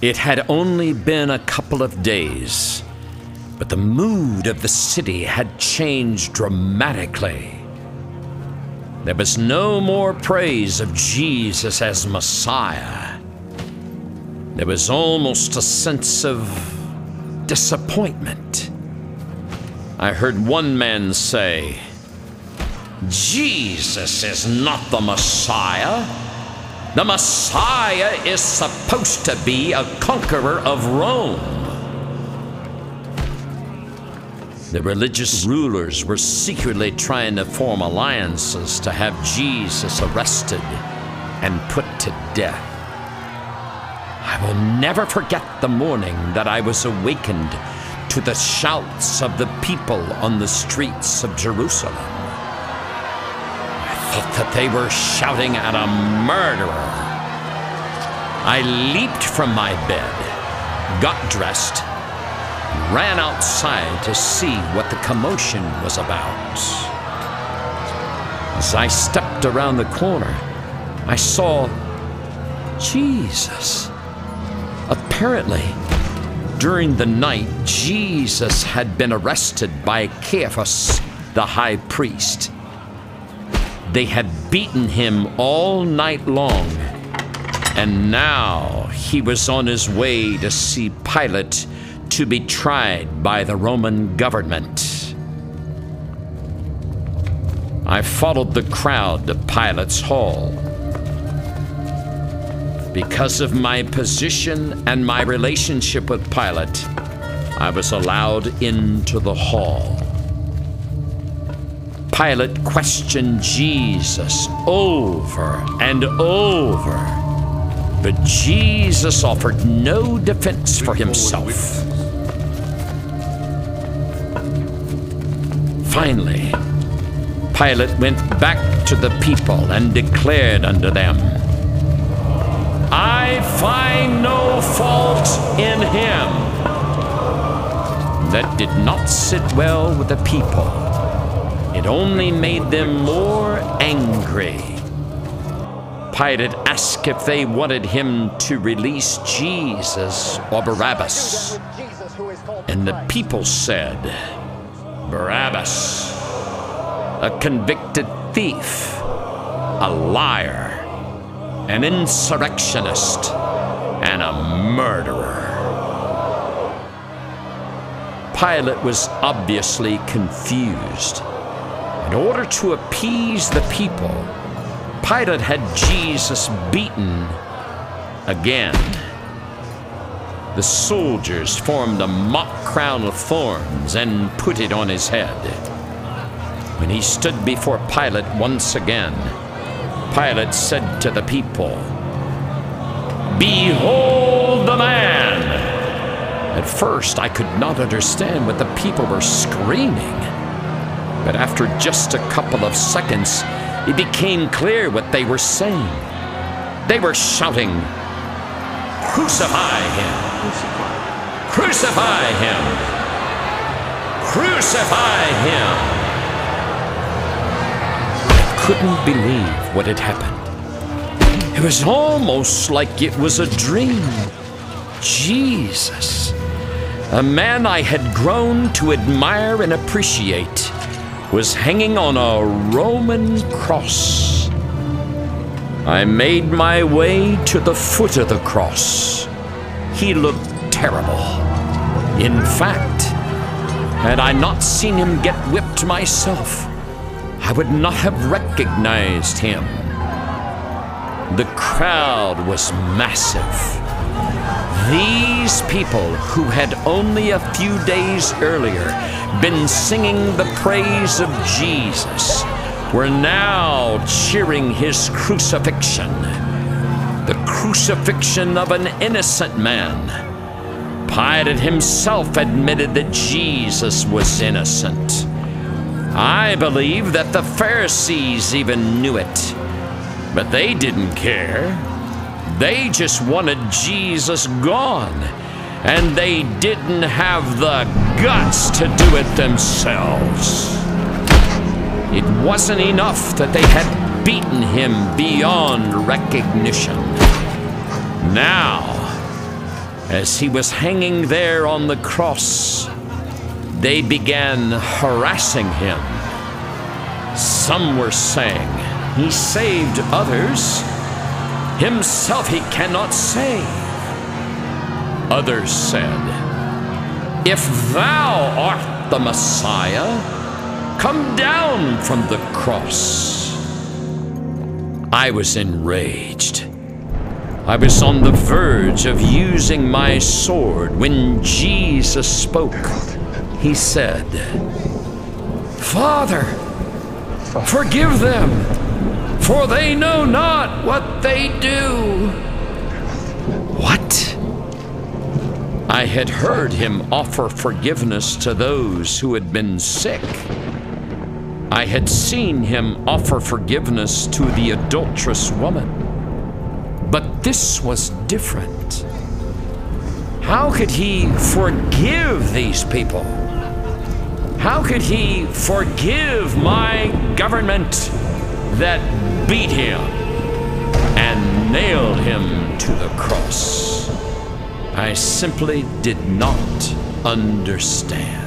It had only been a couple of days, but the mood of the city had changed dramatically. There was no more praise of Jesus as Messiah. There was almost a sense of disappointment. I heard one man say, Jesus is not the Messiah. The Messiah is supposed to be a conqueror of Rome. The religious rulers were secretly trying to form alliances to have Jesus arrested and put to death. I will never forget the morning that I was awakened to the shouts of the people on the streets of Jerusalem. That they were shouting at a murderer. I leaped from my bed, got dressed, ran outside to see what the commotion was about. As I stepped around the corner, I saw Jesus. Apparently, during the night, Jesus had been arrested by Caiaphas, the high priest. They had beaten him all night long, and now he was on his way to see Pilate to be tried by the Roman government. I followed the crowd to Pilate's hall. Because of my position and my relationship with Pilate, I was allowed into the hall. Pilate questioned Jesus over and over, but Jesus offered no defense for himself. Finally, Pilate went back to the people and declared unto them, I find no fault in him. That did not sit well with the people. It only made them more angry. Pilate asked if they wanted him to release Jesus or Barabbas. And the people said, Barabbas, a convicted thief, a liar an insurrectionist, and a murderer. Pilate was obviously confused. In order to appease the people, Pilate had Jesus beaten again. The soldiers formed a mock crown of thorns and put it on his head. When he stood before Pilate once again, Pilate said to the people, Behold the man! At first, I could not understand what the people were screaming. But after just a couple of seconds, it became clear what they were saying. They were shouting, Crucify him! Crucify him! Crucify him! I couldn't believe what had happened. It was almost like it was a dream. Jesus, a man I had grown to admire and appreciate, was hanging on a Roman cross. I made my way to the foot of the cross. He looked terrible. In fact, had I not seen him get whipped myself, I would not have recognized him. The crowd was massive. These people who had only a few days earlier been singing the praise of Jesus were now cheering his crucifixion. The crucifixion of an innocent man. Pilate himself admitted that Jesus was innocent. I believe that the Pharisees even knew it. But they didn't care. They just wanted Jesus gone. And they didn't have the guts to do it themselves. It wasn't enough that they had beaten him beyond recognition. Now, As he was hanging there on the cross, they began harassing him. Some were saying, He saved others, Himself He cannot save. Others said, If thou art the Messiah, come down from the cross. I was enraged. I was on the verge of using my sword when Jesus spoke. He said, Father, forgive them, for they know not what they do. What? I had heard him offer forgiveness to those who had been sick. I had seen him offer forgiveness to the adulterous woman. But this was different. How could he forgive these people? How could he forgive my government that beat him and nailed him to the cross? I simply did not understand.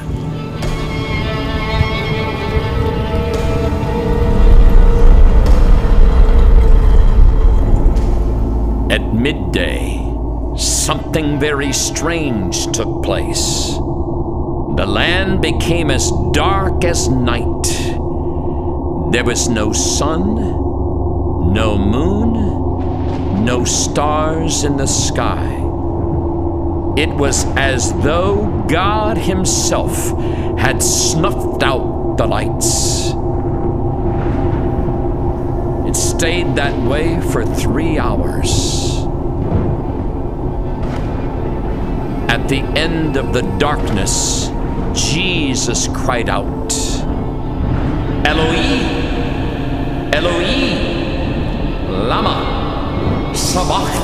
At midday, something very strange took place. The land became as dark as night. There was no sun, no moon, no stars in the sky. It was as though God Himself had snuffed out the lights. It stayed that way for three hours. At the end of the darkness, Jesus cried out, Eloi,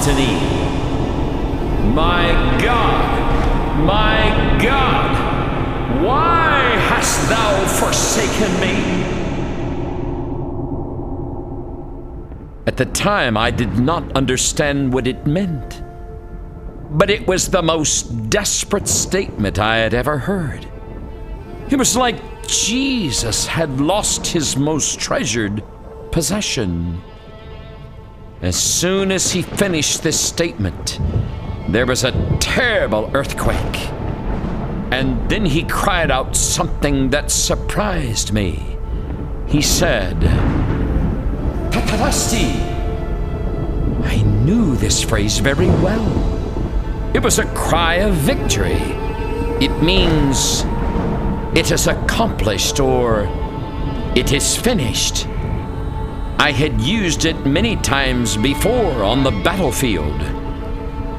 Sabachthani. My God, my God, why hast thou forsaken me? At the time, I did not understand what it meant but it was the most desperate statement I had ever heard. It was like Jesus had lost his most treasured possession. As soon as he finished this statement, there was a terrible earthquake. And then he cried out something that surprised me. He said, Tetelestai. I knew this phrase very well. It was a cry of victory. It means it is accomplished or it is finished. I had used it many times before on the battlefield,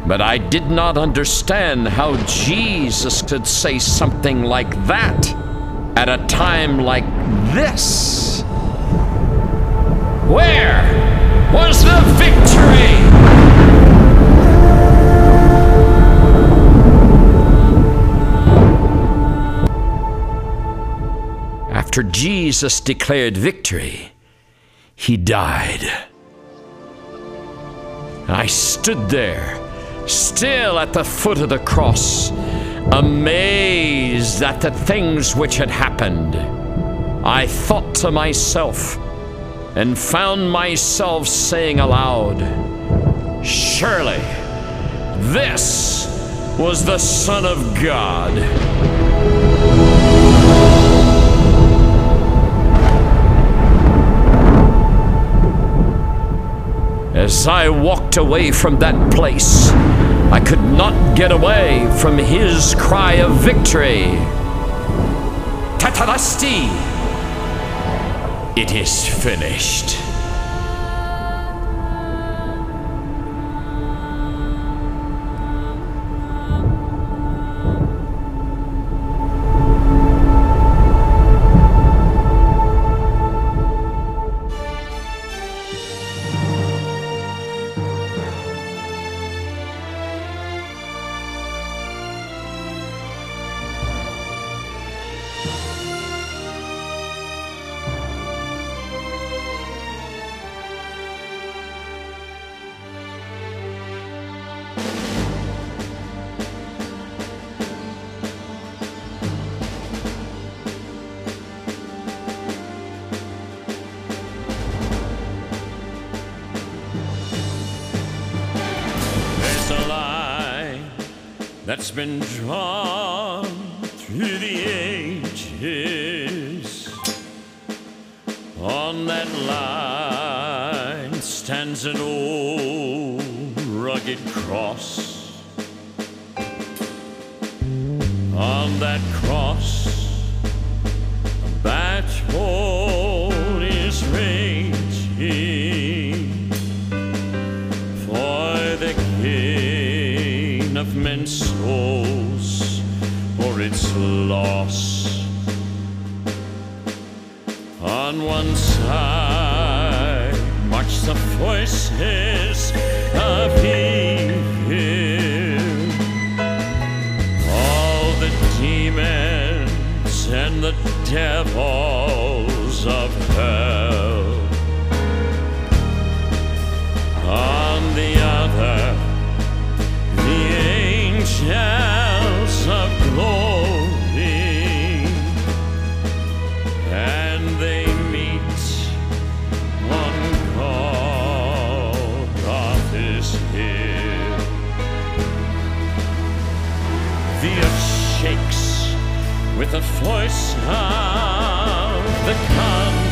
but I did not understand how Jesus could say something like that at a time like this. Where was the victory? after Jesus declared victory, he died. I stood there, still at the foot of the cross, amazed at the things which had happened. I thought to myself and found myself saying aloud, Surely this was the Son of God. As I walked away from that place, I could not get away from his cry of victory. Tetelestai! It is finished. That's been drawn through the ages. On that line stands an old rugged cross. On that cross, loss. On one side march the voices of evil, all the demons and the devils of hell. On the other, the angels with the voice of the conflict,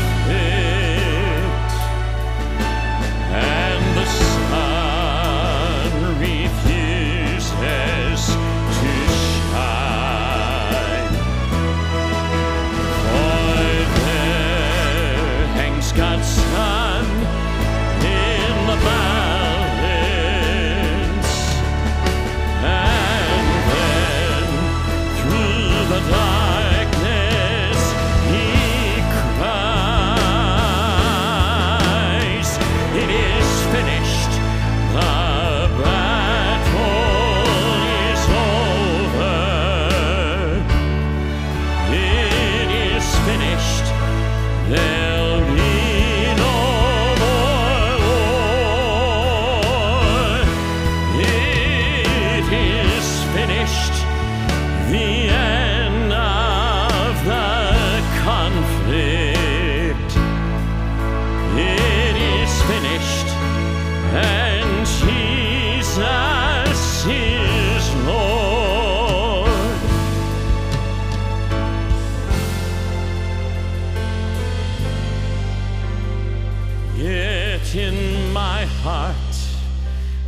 in my heart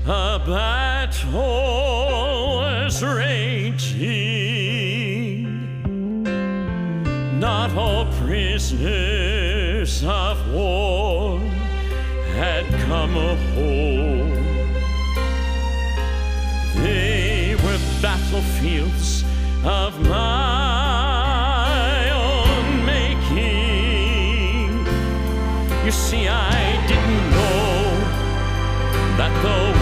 a battle was raging. Not all prisoners of war had come home. They were battlefields of my own making. You see, I that though